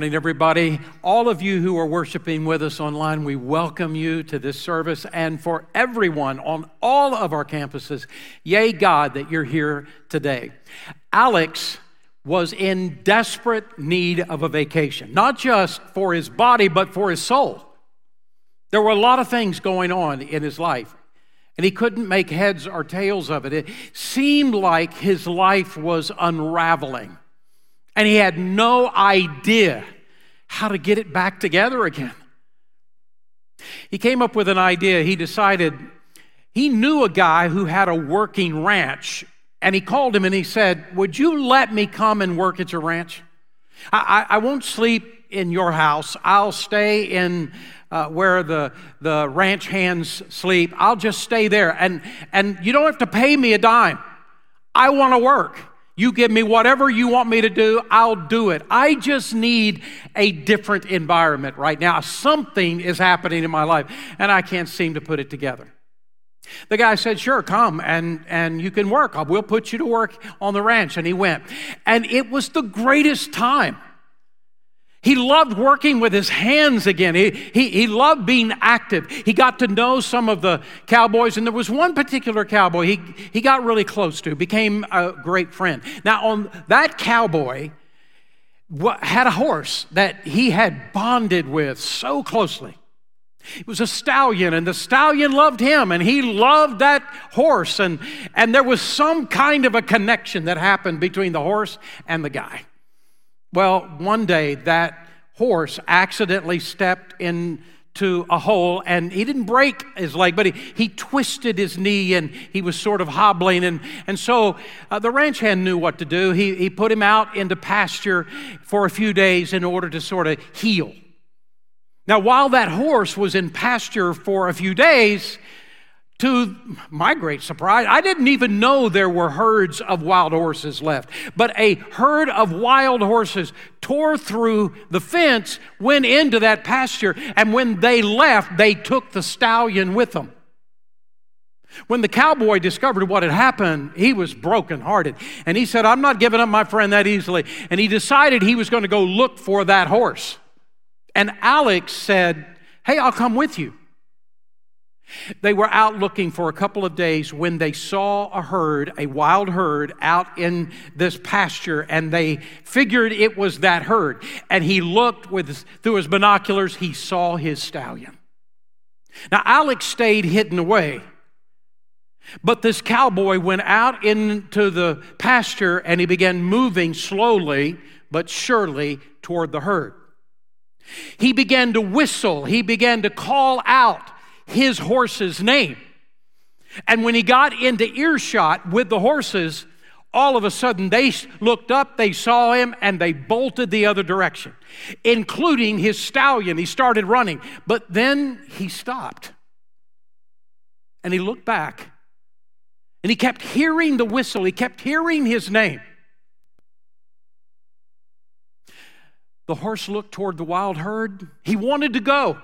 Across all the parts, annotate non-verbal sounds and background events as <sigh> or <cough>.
morning, everybody. All of you who are worshiping with us online, we welcome you to this service. And for everyone on all of our campuses, yay, God, that you're here today. Alex was in desperate need of a vacation, not just for his body, but for his soul. There were a lot of things going on in his life, and he couldn't make heads or tails of it. It seemed like his life was unraveling and he had no idea how to get it back together again. He came up with an idea. He decided he knew a guy who had a working ranch, and he called him and he said, Would you let me come and work at your ranch? I, I, I won't sleep in your house. I'll stay in uh, where the, the ranch hands sleep. I'll just stay there. And, and you don't have to pay me a dime. I want to work. You give me whatever you want me to do, I'll do it. I just need a different environment right now. Something is happening in my life, and I can't seem to put it together. The guy said, Sure, come and, and you can work. We'll put you to work on the ranch. And he went. And it was the greatest time. He loved working with his hands again. He, he, he loved being active. He got to know some of the cowboys, and there was one particular cowboy he, he got really close to, became a great friend. Now, on that cowboy had a horse that he had bonded with so closely. It was a stallion, and the stallion loved him, and he loved that horse. And, and there was some kind of a connection that happened between the horse and the guy. Well, one day that horse accidentally stepped into a hole and he didn't break his leg, but he, he twisted his knee and he was sort of hobbling. And, and so uh, the ranch hand knew what to do. He, he put him out into pasture for a few days in order to sort of heal. Now, while that horse was in pasture for a few days, to my great surprise, I didn't even know there were herds of wild horses left. But a herd of wild horses tore through the fence, went into that pasture, and when they left, they took the stallion with them. When the cowboy discovered what had happened, he was brokenhearted. And he said, I'm not giving up my friend that easily. And he decided he was going to go look for that horse. And Alex said, Hey, I'll come with you. They were out looking for a couple of days when they saw a herd, a wild herd, out in this pasture, and they figured it was that herd. And he looked with through his binoculars, he saw his stallion. Now, Alex stayed hidden away. But this cowboy went out into the pasture and he began moving slowly but surely toward the herd. He began to whistle, he began to call out his horse's name. And when he got into earshot with the horses, all of a sudden they looked up, they saw him, and they bolted the other direction, including his stallion. He started running, but then he stopped and he looked back and he kept hearing the whistle, he kept hearing his name. The horse looked toward the wild herd. He wanted to go.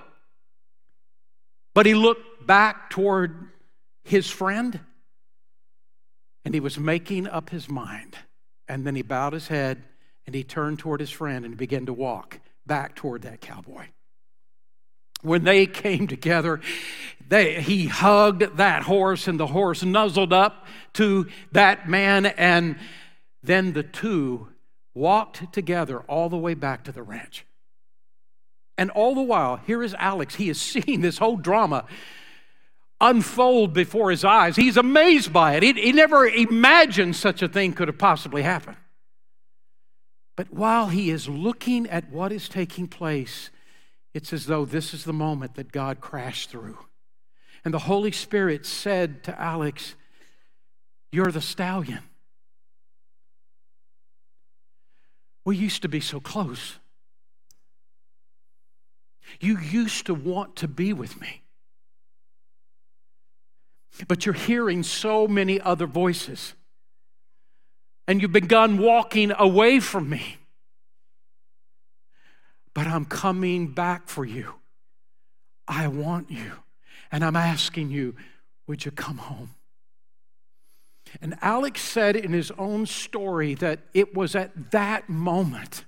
But he looked back toward his friend and he was making up his mind. And then he bowed his head and he turned toward his friend and began to walk back toward that cowboy. When they came together, they, he hugged that horse and the horse nuzzled up to that man, and then the two walked together all the way back to the ranch. And all the while, here is Alex. He is <laughs> seeing this whole drama unfold before his eyes. He's amazed by it. He, he never imagined such a thing could have possibly happened. But while he is looking at what is taking place, it's as though this is the moment that God crashed through. And the Holy Spirit said to Alex, You're the stallion. We used to be so close. You used to want to be with me. But you're hearing so many other voices. And you've begun walking away from me. But I'm coming back for you. I want you. And I'm asking you, would you come home? And Alex said in his own story that it was at that moment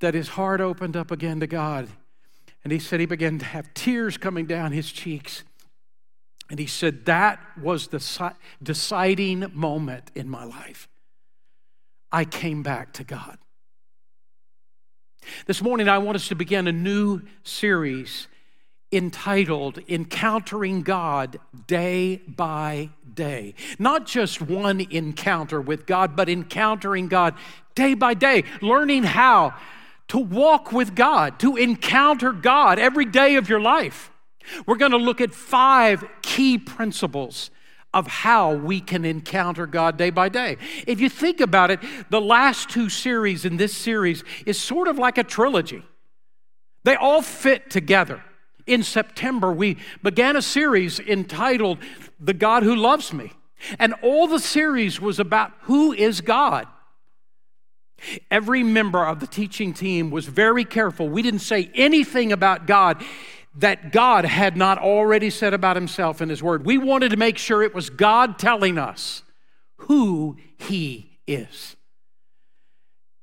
that his heart opened up again to God. And he said he began to have tears coming down his cheeks. And he said, That was the deciding moment in my life. I came back to God. This morning, I want us to begin a new series entitled Encountering God Day by Day. Not just one encounter with God, but encountering God day by day, learning how to walk with God, to encounter God every day of your life. We're going to look at five key principles of how we can encounter God day by day. If you think about it, the last two series in this series is sort of like a trilogy. They all fit together. In September, we began a series entitled The God Who Loves Me. And all the series was about who is God. Every member of the teaching team was very careful. We didn't say anything about God that God had not already said about himself in his word. We wanted to make sure it was God telling us who he is.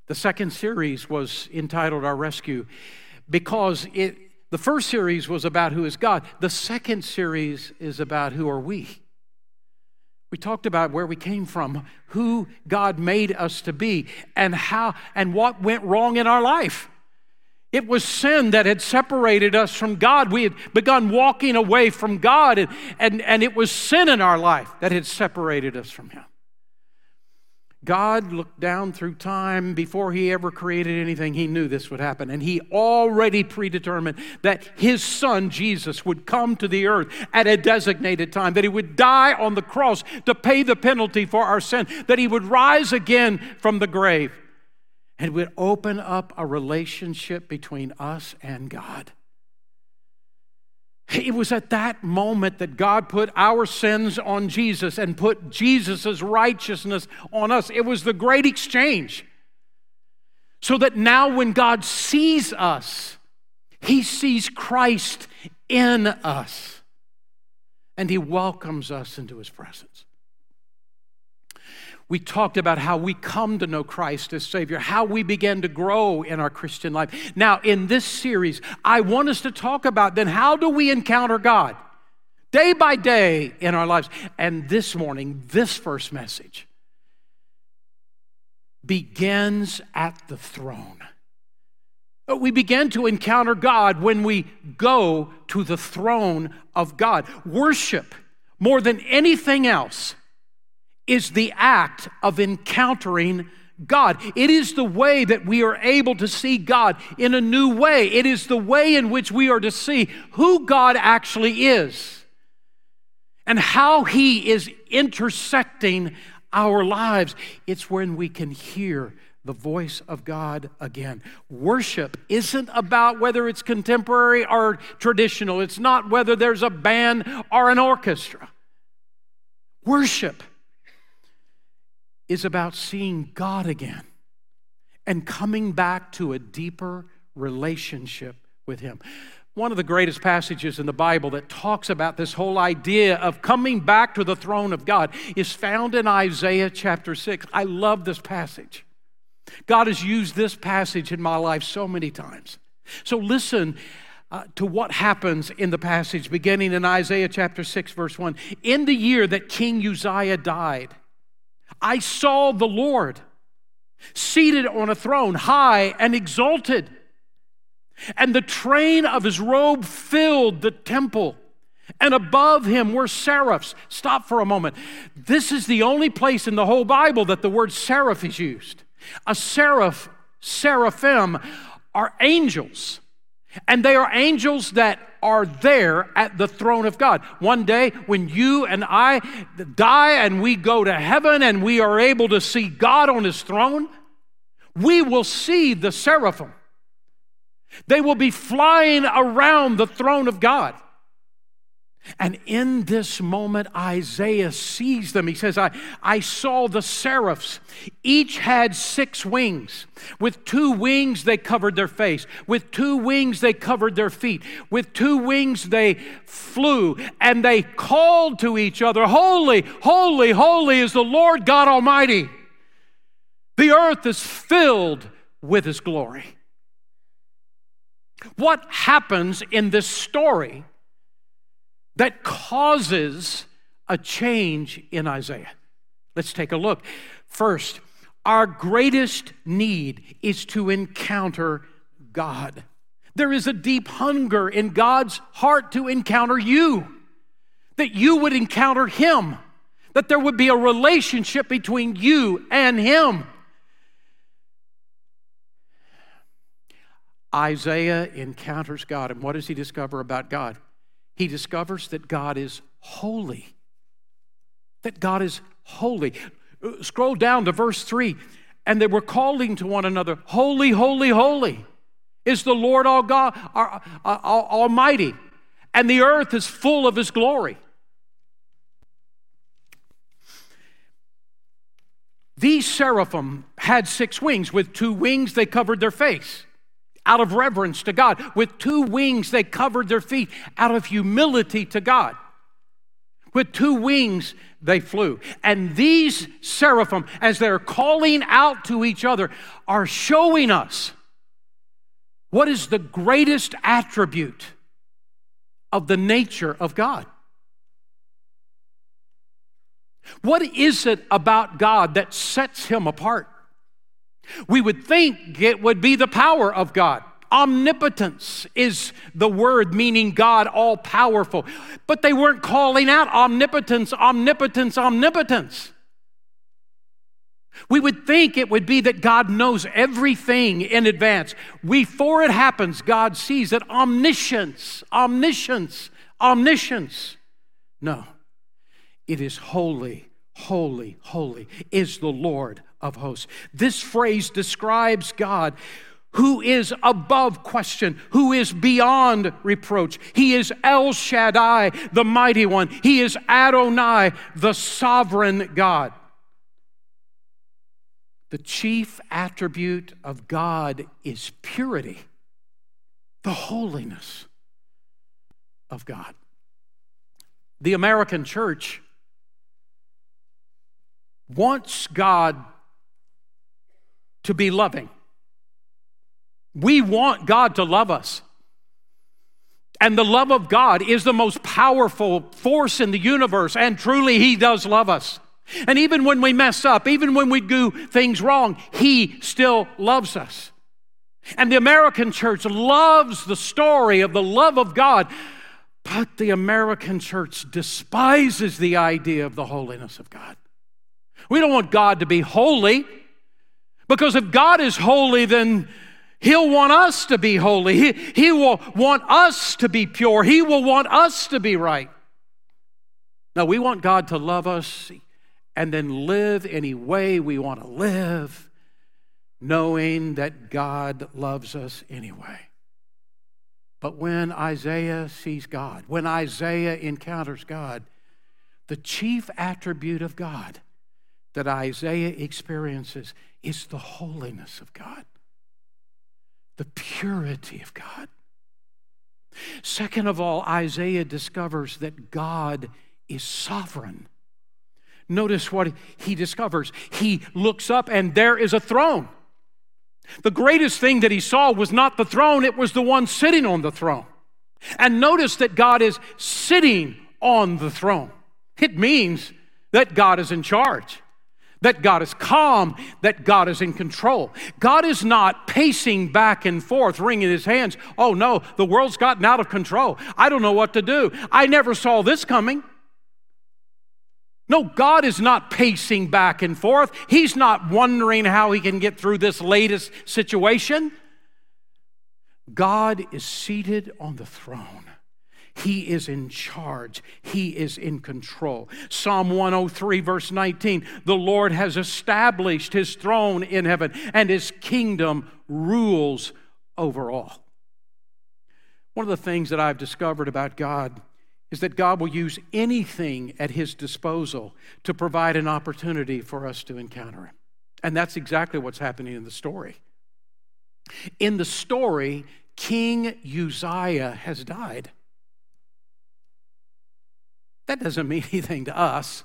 The second series was entitled Our Rescue because it, the first series was about who is God. The second series is about who are we. We talked about where we came from, who God made us to be, and how and what went wrong in our life. It was sin that had separated us from God. We had begun walking away from God, and, and, and it was sin in our life that had separated us from Him. God looked down through time before He ever created anything. He knew this would happen, and He already predetermined that His Son, Jesus, would come to the earth at a designated time, that He would die on the cross to pay the penalty for our sin, that He would rise again from the grave and would open up a relationship between us and God. It was at that moment that God put our sins on Jesus and put Jesus' righteousness on us. It was the great exchange. So that now, when God sees us, he sees Christ in us and he welcomes us into his presence. We talked about how we come to know Christ as Savior, how we begin to grow in our Christian life. Now, in this series, I want us to talk about then how do we encounter God day by day in our lives. And this morning, this first message begins at the throne. Uh, we begin to encounter God when we go to the throne of God. Worship, more than anything else, is the act of encountering God. It is the way that we are able to see God in a new way. It is the way in which we are to see who God actually is and how He is intersecting our lives. It's when we can hear the voice of God again. Worship isn't about whether it's contemporary or traditional, it's not whether there's a band or an orchestra. Worship is about seeing God again and coming back to a deeper relationship with Him. One of the greatest passages in the Bible that talks about this whole idea of coming back to the throne of God is found in Isaiah chapter 6. I love this passage. God has used this passage in my life so many times. So listen uh, to what happens in the passage beginning in Isaiah chapter 6, verse 1. In the year that King Uzziah died, I saw the Lord seated on a throne, high and exalted, and the train of his robe filled the temple. And above him were seraphs. Stop for a moment. This is the only place in the whole Bible that the word seraph is used. A seraph, seraphim, are angels. And they are angels that are there at the throne of God. One day, when you and I die and we go to heaven and we are able to see God on his throne, we will see the seraphim. They will be flying around the throne of God. And in this moment, Isaiah sees them. He says, I, I saw the seraphs. Each had six wings. With two wings, they covered their face. With two wings, they covered their feet. With two wings, they flew. And they called to each other, Holy, holy, holy is the Lord God Almighty. The earth is filled with his glory. What happens in this story that causes a change in Isaiah? Let's take a look. First, our greatest need is to encounter God. There is a deep hunger in God's heart to encounter you, that you would encounter Him, that there would be a relationship between you and Him. Isaiah encounters God, and what does he discover about God? He discovers that God is holy. That God is holy. Scroll down to verse 3 and they were calling to one another, Holy, holy, holy is the Lord all God, our, our, our, Almighty, and the earth is full of His glory. These seraphim had six wings. With two wings, they covered their face out of reverence to God. With two wings, they covered their feet out of humility to God. With two wings, they flew. And these seraphim, as they're calling out to each other, are showing us what is the greatest attribute of the nature of God. What is it about God that sets him apart? We would think it would be the power of God. Omnipotence is the word meaning God all powerful. But they weren't calling out omnipotence, omnipotence, omnipotence. We would think it would be that God knows everything in advance. Before it happens, God sees it. Omniscience, omniscience, omniscience. No, it is holy, holy, holy is the Lord of hosts. This phrase describes God who is above question, who is beyond reproach. He is El Shaddai, the mighty one. He is Adonai, the sovereign God. The chief attribute of God is purity, the holiness of God. The American church wants God to be loving. We want God to love us. And the love of God is the most powerful force in the universe, and truly, He does love us. And even when we mess up, even when we do things wrong, He still loves us. And the American church loves the story of the love of God, but the American church despises the idea of the holiness of God. We don't want God to be holy, because if God is holy, then He'll want us to be holy. He, he will want us to be pure. He will want us to be right. Now, we want God to love us and then live any way we want to live, knowing that God loves us anyway. But when Isaiah sees God, when Isaiah encounters God, the chief attribute of God that Isaiah experiences is the holiness of God the purity of God. Second of all, Isaiah discovers that God is sovereign. Notice what he discovers. He looks up and there is a throne. The greatest thing that he saw was not the throne, it was the one sitting on the throne. And notice that God is sitting on the throne. It means that God is in charge that God is calm, that God is in control. God is not pacing back and forth, wringing his hands. Oh no, the world's gotten out of control. I don't know what to do. I never saw this coming. No, God is not pacing back and forth. He's not wondering how he can get through this latest situation. God is seated on the throne. He is in charge. He is in control. Psalm 103, verse 19 The Lord has established his throne in heaven, and his kingdom rules over all. One of the things that I've discovered about God is that God will use anything at his disposal to provide an opportunity for us to encounter him. And that's exactly what's happening in the story. In the story, King Uzziah has died. That doesn't mean <laughs> anything to us.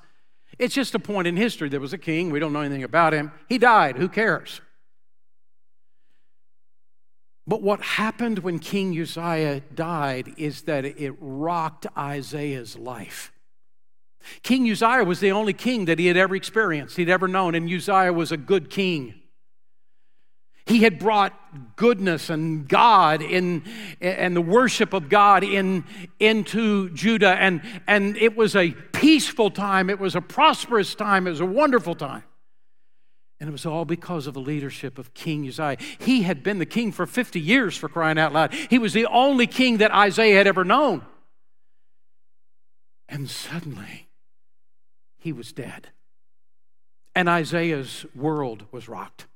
It's just a point in history. There was a king, we don't know anything about him. He died, who cares? But what happened when King Uzziah died is that it rocked Isaiah's life. King Uzziah was the only king that he had ever experienced, he'd ever known, and Uzziah was a good king. He had brought goodness and God in, and the worship of God in, into Judah, and, and it was a peaceful time, it was a prosperous time, it was a wonderful time. And it was all because of the leadership of King Uzziah. He had been the king for 50 years, for crying out loud. He was the only king that Isaiah had ever known. And suddenly, he was dead. And Isaiah's world was rocked.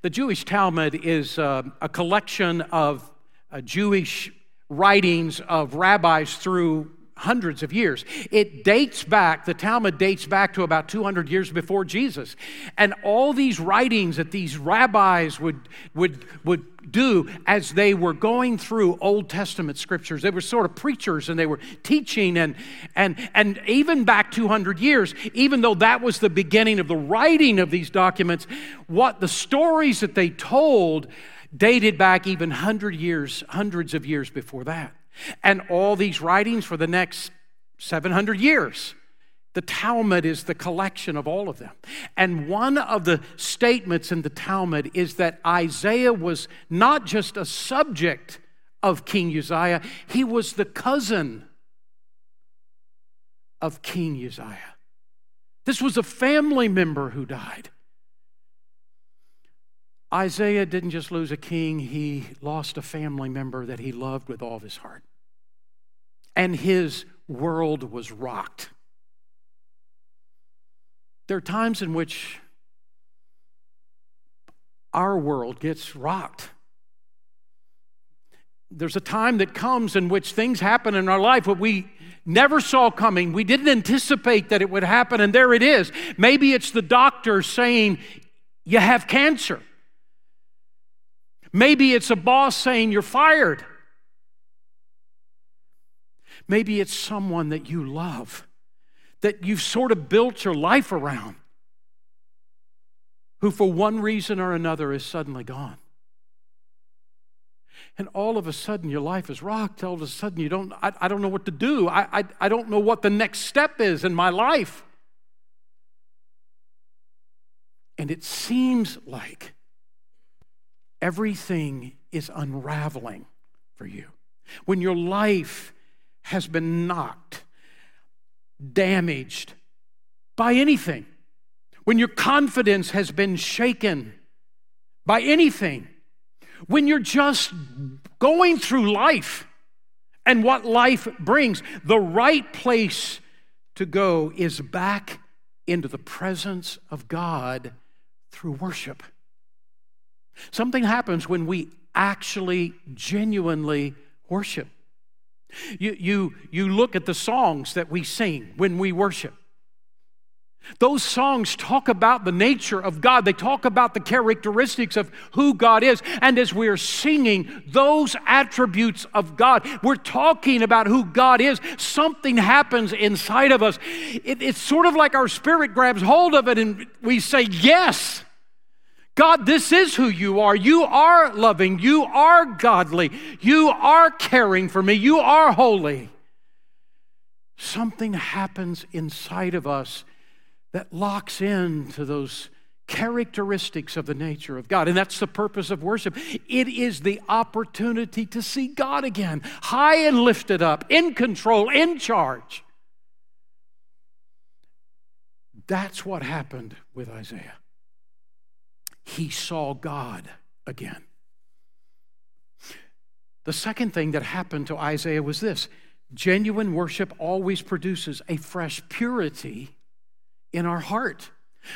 The Jewish Talmud is uh, a collection of uh, Jewish writings of rabbis through hundreds of years. It dates back, the Talmud dates back to about 200 years before Jesus. And all these writings that these rabbis would, would, would do as they were going through Old Testament scriptures, they were sort of preachers and they were teaching. And, and, and even back 200 years, even though that was the beginning of the writing of these documents, what the stories that they told dated back even 100 years, hundreds of years before that and all these writings for the next 700 years. The Talmud is the collection of all of them. And one of the statements in the Talmud is that Isaiah was not just a subject of King Uzziah, he was the cousin of King Uzziah. This was a family member who died. Isaiah didn't just lose a king, he lost a family member that he loved with all of his heart and his world was rocked. There are times in which our world gets rocked. There's a time that comes in which things happen in our life that we never saw coming. We didn't anticipate that it would happen, and there it is. Maybe it's the doctor saying, You have cancer. Maybe it's a boss saying, You're fired. Maybe it's someone that you love, that you've sort of built your life around, who for one reason or another is suddenly gone. And all of a sudden, your life is rocked. All of a sudden, you don't, I, I don't know what to do. I, I, I don't know what the next step is in my life. And it seems like everything is unraveling for you. When your life has been knocked, damaged by anything, when your confidence has been shaken by anything, when you're just going through life and what life brings, the right place to go is back into the presence of God through worship. Something happens when we actually genuinely worship. You, you, you look at the songs that we sing when we worship. Those songs talk about the nature of God. They talk about the characteristics of who God is. And as we're singing those attributes of God, we're talking about who God is. Something happens inside of us. It, it's sort of like our spirit grabs hold of it and we say, Yes. God, this is who you are. You are loving. You are godly. You are caring for me. You are holy. Something happens inside of us that locks into those characteristics of the nature of God. And that's the purpose of worship. It is the opportunity to see God again, high and lifted up, in control, in charge. That's what happened with Isaiah he saw God again. The second thing that happened to Isaiah was this genuine worship always produces a fresh purity in our heart.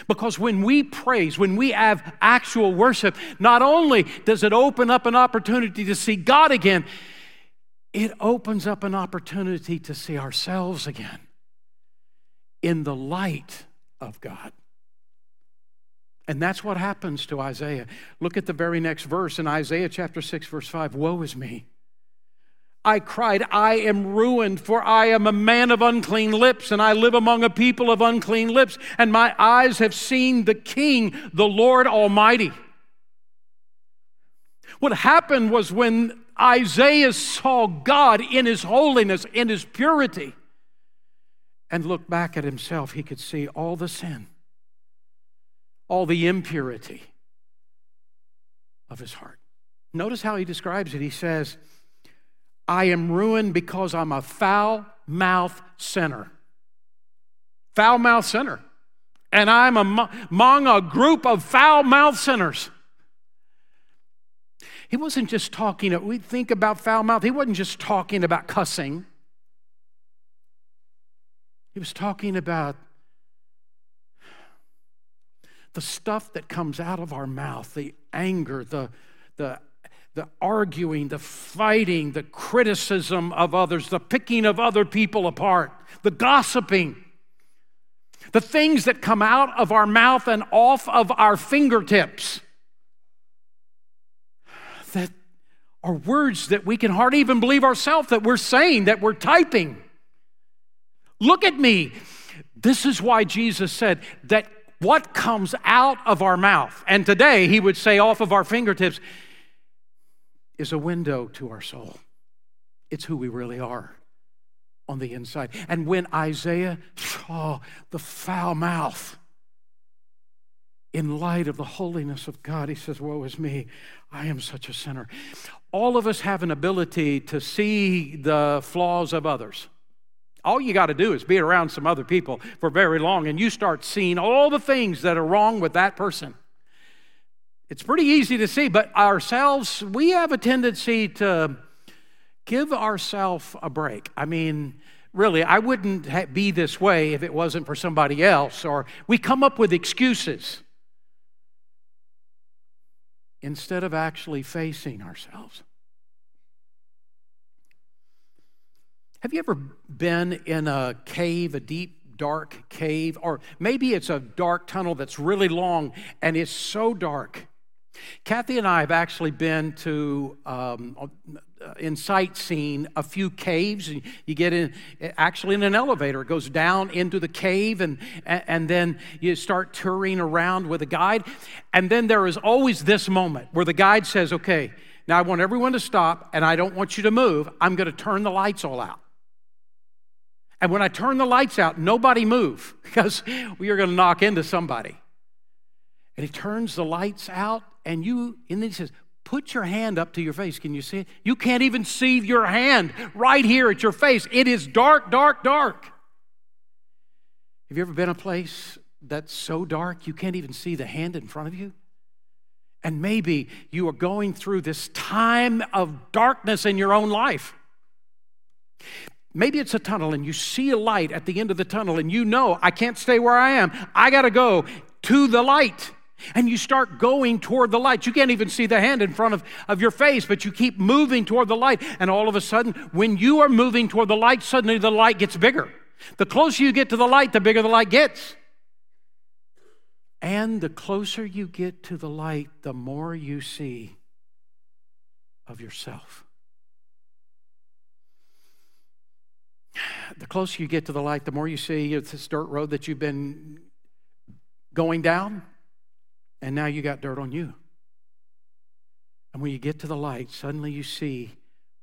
Because when we praise, when we have actual worship, not only does it open up an opportunity to see God again, it opens up an opportunity to see ourselves again in the light of God. And that's what happens to Isaiah. Look at the very next verse in Isaiah chapter 6, verse 5 Woe is me! I cried, I am ruined, for I am a man of unclean lips, and I live among a people of unclean lips, and my eyes have seen the King, the Lord Almighty. What happened was when Isaiah saw God in his holiness, in his purity, and looked back at himself, he could see all the sin, all the impurity of his heart. Notice how he describes it. He says, I am ruined because I'm a foul mouth sinner. Foul mouth sinner. And I'm among a group of foul mouth sinners. He wasn't just talking, we think about foul mouth, he wasn't just talking about cussing. He was talking about the stuff that comes out of our mouth, the anger, the, the, the arguing, the fighting, the criticism of others, the picking of other people apart, the gossiping, the things that come out of our mouth and off of our fingertips that are words that we can hardly even believe ourselves that we're saying, that we're typing. Look at me. This is why Jesus said that what comes out of our mouth, and today he would say off of our fingertips, is a window to our soul. It's who we really are on the inside. And when Isaiah saw the foul mouth, in light of the holiness of God, he says, Woe is me, I am such a sinner. All of us have an ability to see the flaws of others. All you got to do is be around some other people for very long, and you start seeing all the things that are wrong with that person. It's pretty easy to see, but ourselves, we have a tendency to give ourselves a break. I mean, really, I wouldn't be this way if it wasn't for somebody else, or we come up with excuses instead of actually facing ourselves. Have you ever been in a cave, a deep, dark cave? Or maybe it's a dark tunnel that's really long and it's so dark. Kathy and I have actually been to um, uh, in sightseeing a few caves and you get in actually in an elevator it goes down into the cave and and then you start touring around with a guide and then there is always this moment where the guide says okay now i want everyone to stop and i don't want you to move i'm going to turn the lights all out and when I turn the lights out, nobody move <laughs> because we are going to knock into somebody. And he turns the lights out, and you, and then he says, Put your hand up to your face. Can you see it? You can't even see your hand right here at your face. It is dark, dark, dark. Have you ever been a place that's so dark you can't even see the hand in front of you? And maybe you are going through this time of darkness in your own life. Maybe it's a tunnel and you see a light at the end of the tunnel and you know, I can't stay where I am. I got to go to the light. And you start going toward the light. You can't even see the hand in front of, of your face, but you keep moving toward the light. And all of a sudden, when you are moving toward the light, suddenly the light gets bigger. The closer you get to the light, the bigger the light gets. And the closer you get to the light, the more you see of yourself. The closer you get to the light, the more you see it's this dirt road that you've been going down, and now you got dirt on you. And when you get to the light, suddenly you see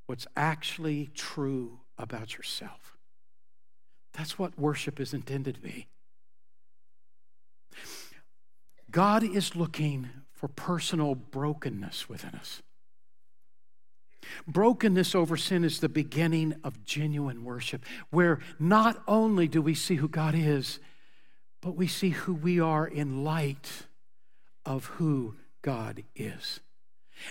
what's actually true about yourself. That's what worship is intended to be. God is looking for personal brokenness within us. Brokenness over sin is the beginning of genuine worship, where not only do we see who God is, but we see who we are in light of who God is.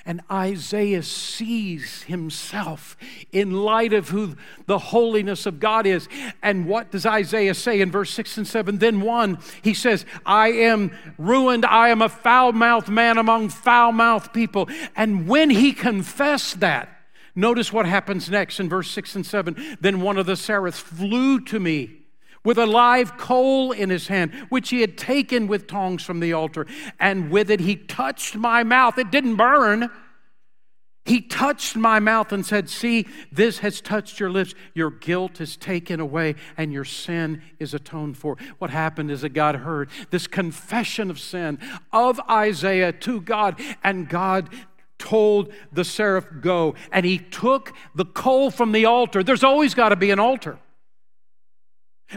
And Isaiah sees himself in light of who the holiness of God is. And what does Isaiah say in verse 6 and 7? Then one, he says, I am ruined. I am a foul mouthed man among foul mouthed people. And when he confessed that, notice what happens next in verse 6 and 7. Then one of the seraphs flew to me with a live coal in his hand, which he had taken with tongs from the altar. And with it he touched my mouth. It didn't burn. He touched my mouth and said, See, this has touched your lips. Your guilt is taken away and your sin is atoned for. What happened is that God heard this confession of sin of Isaiah to God, and God told the seraph, Go. And he took the coal from the altar. There's always got to be an altar.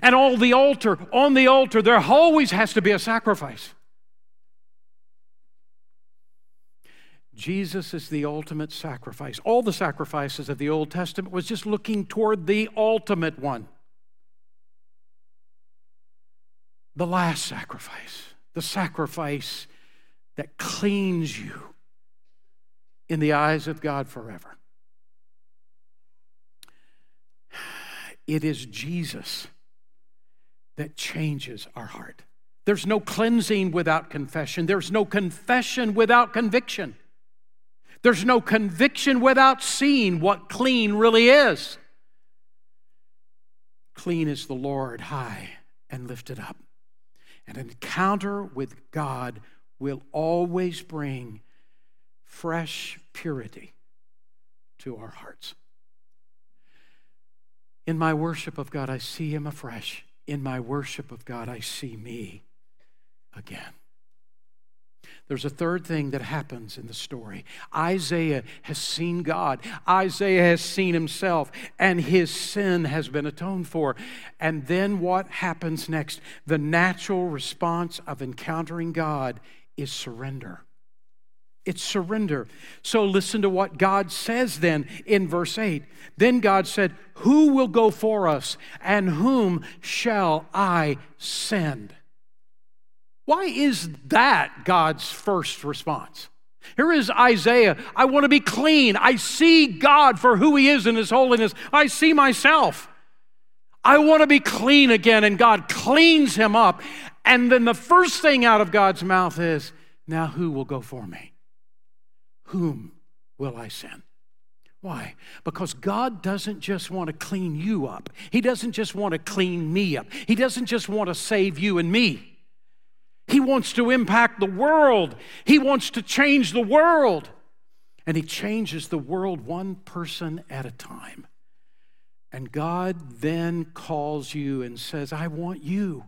And all the altar, on the altar, there always has to be a sacrifice. Jesus is the ultimate sacrifice. All the sacrifices of the Old Testament was just looking toward the ultimate one. The last sacrifice, the sacrifice that cleans you in the eyes of God forever. It is Jesus that changes our heart. There's no cleansing without confession. There's no confession without conviction. There's no conviction without seeing what clean really is. Clean is the Lord, high and lifted up. An encounter with God will always bring fresh purity to our hearts. In my worship of God, I see Him afresh. In my worship of God, I see me again. There's a third thing that happens in the story. Isaiah has seen God. Isaiah has seen himself, and his sin has been atoned for. And then what happens next? The natural response of encountering God is surrender. It's surrender. So listen to what God says then in verse 8. Then God said, Who will go for us, and whom shall I send? Why is that God's first response? Here is Isaiah. I want to be clean. I see God for who He is in His holiness. I see myself. I want to be clean again. And God cleans him up. And then the first thing out of God's mouth is, Now who will go for me? Whom will I send? Why? Because God doesn't just want to clean you up. He doesn't just want to clean me up. He doesn't just want to save you and me. He wants to impact the world, He wants to change the world. And He changes the world one person at a time. And God then calls you and says, I want you.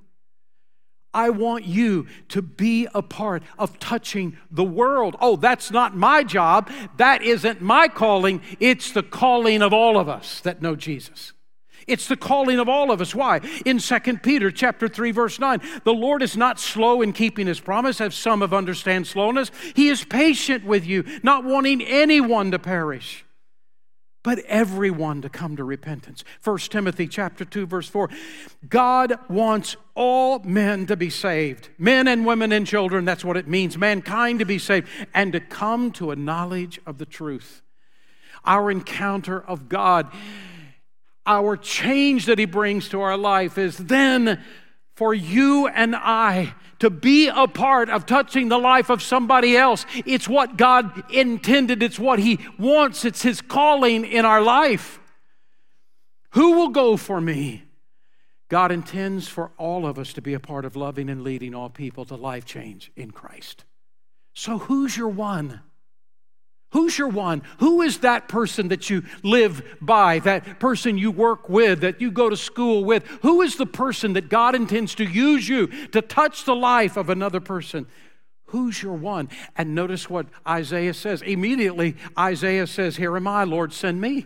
I want you to be a part of touching the world. Oh, that's not my job. That isn't my calling. It's the calling of all of us that know Jesus. It's the calling of all of us. Why? In 2 Peter chapter 3 verse 9, the Lord is not slow in keeping his promise as some have understand slowness. He is patient with you, not wanting anyone to perish, but everyone to come to repentance. 1 Timothy chapter 2 verse 4. God wants all men to be saved. Men and women and children, that's what it means. Mankind to be saved and to come to a knowledge of the truth. Our encounter of God our change that He brings to our life is then for you and I to be a part of touching the life of somebody else. It's what God intended, it's what He wants, it's His calling in our life. Who will go for me? God intends for all of us to be a part of loving and leading all people to life change in Christ. So, who's your one? Who's your one? Who is that person that you live by, that person you work with, that you go to school with? Who is the person that God intends to use you to touch the life of another person? Who's your one? And notice what Isaiah says. Immediately, Isaiah says, Here am I, Lord, send me.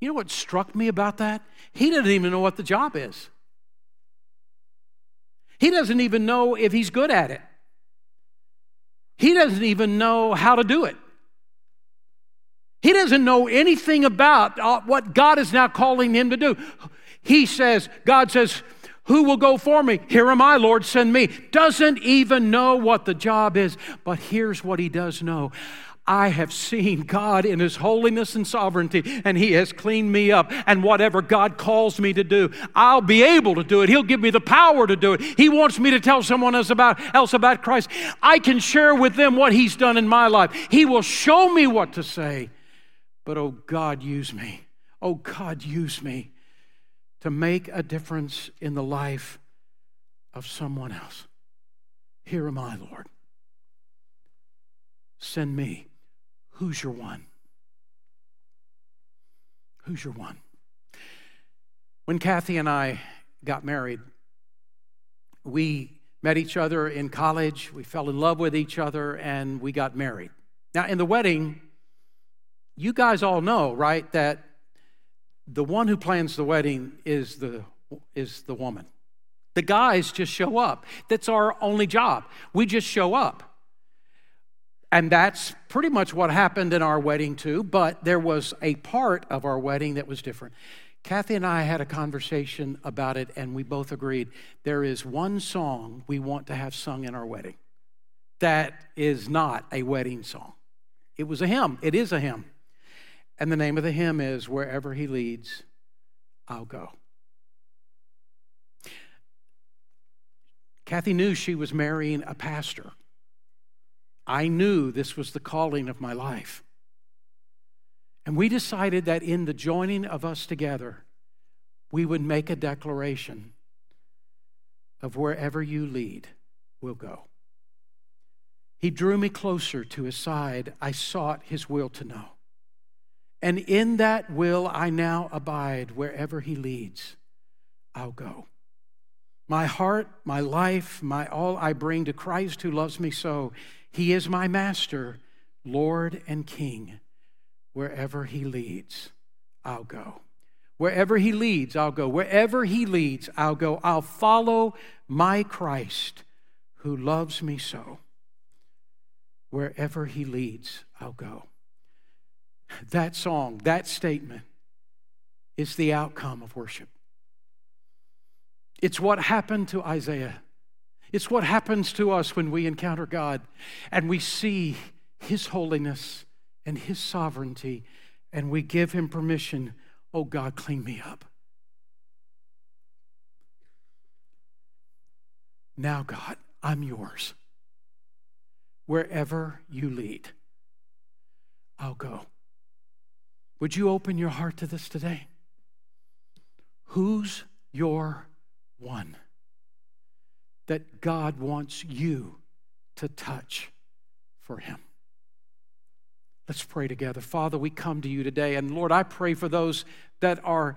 You know what struck me about that? He doesn't even know what the job is. He doesn't even know if he's good at it. He doesn't even know how to do it. He doesn't know anything about uh, what God is now calling him to do. He says, God says, Who will go for me? Here am I, Lord, send me. Doesn't even know what the job is, but here's what he does know. I have seen God in His holiness and sovereignty, and He has cleaned me up. And whatever God calls me to do, I'll be able to do it. He'll give me the power to do it. He wants me to tell someone else about, else about Christ. I can share with them what He's done in my life. He will show me what to say. But oh God, use me. Oh God, use me to make a difference in the life of someone else. Here am I, Lord. Send me. Who's your one? Who's your one? When Kathy and I got married, we met each other in college, we fell in love with each other, and we got married. Now, in the wedding, you guys all know, right, that the one who plans the wedding is the, is the woman. The guys just show up. That's our only job. We just show up. And that's pretty much what happened in our wedding, too. But there was a part of our wedding that was different. Kathy and I had a conversation about it, and we both agreed there is one song we want to have sung in our wedding that is not a wedding song. It was a hymn, it is a hymn. And the name of the hymn is Wherever He Leads, I'll Go. Kathy knew she was marrying a pastor. I knew this was the calling of my life. And we decided that in the joining of us together, we would make a declaration of wherever you lead, we'll go. He drew me closer to his side. I sought his will to know. And in that will I now abide. Wherever he leads, I'll go. My heart, my life, my all I bring to Christ who loves me so. He is my master, Lord and King. Wherever he leads, I'll go. Wherever he leads, I'll go. Wherever he leads, I'll go. I'll follow my Christ who loves me so. Wherever he leads, I'll go. That song, that statement is the outcome of worship. It's what happened to Isaiah. It's what happens to us when we encounter God and we see His holiness and His sovereignty and we give Him permission. Oh, God, clean me up. Now, God, I'm yours. Wherever you lead, I'll go. Would you open your heart to this today? Who's your one that God wants you to touch for Him? Let's pray together. Father, we come to you today, and Lord, I pray for those that are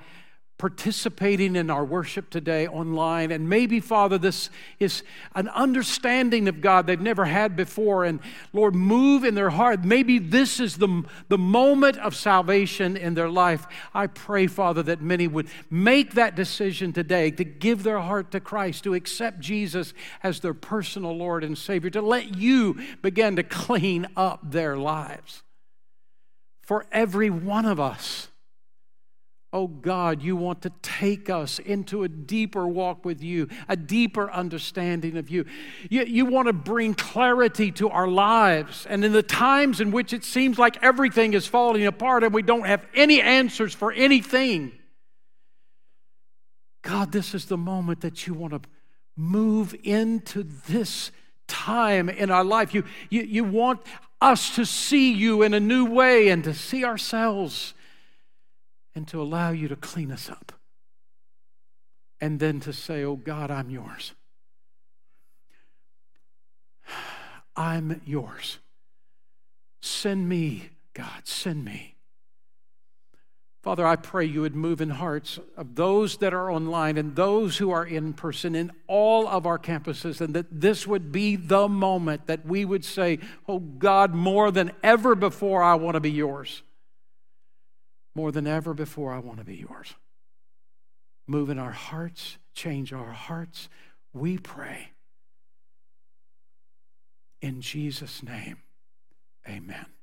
participating in our worship today online. And maybe, Father, this is an understanding of God they've never had before. And Lord, move in their heart. Maybe this is the, the moment of salvation in their life. I pray, Father, that many would make that decision today to give their heart to Christ, to accept Jesus as their personal Lord and Savior, to let you begin to clean up their lives. For every one of us, Oh God, you want to take us into a deeper walk with you, a deeper understanding of you. you. You want to bring clarity to our lives. And in the times in which it seems like everything is falling apart and we don't have any answers for anything, God, this is the moment that you want to move into this time in our life. You, you, you want us to see you in a new way and to see ourselves and to allow you to clean us up. And then to say, Oh God, I'm yours. I'm yours. Send me, God, send me. Father, I pray you would move in hearts of those that are online and those who are in person in all of our campuses, and that this would be the moment that we would say, Oh God, more than ever before, I want to be yours. More than ever before, I want to be yours. Move in our hearts, change our hearts. We pray. In Jesus' name, amen.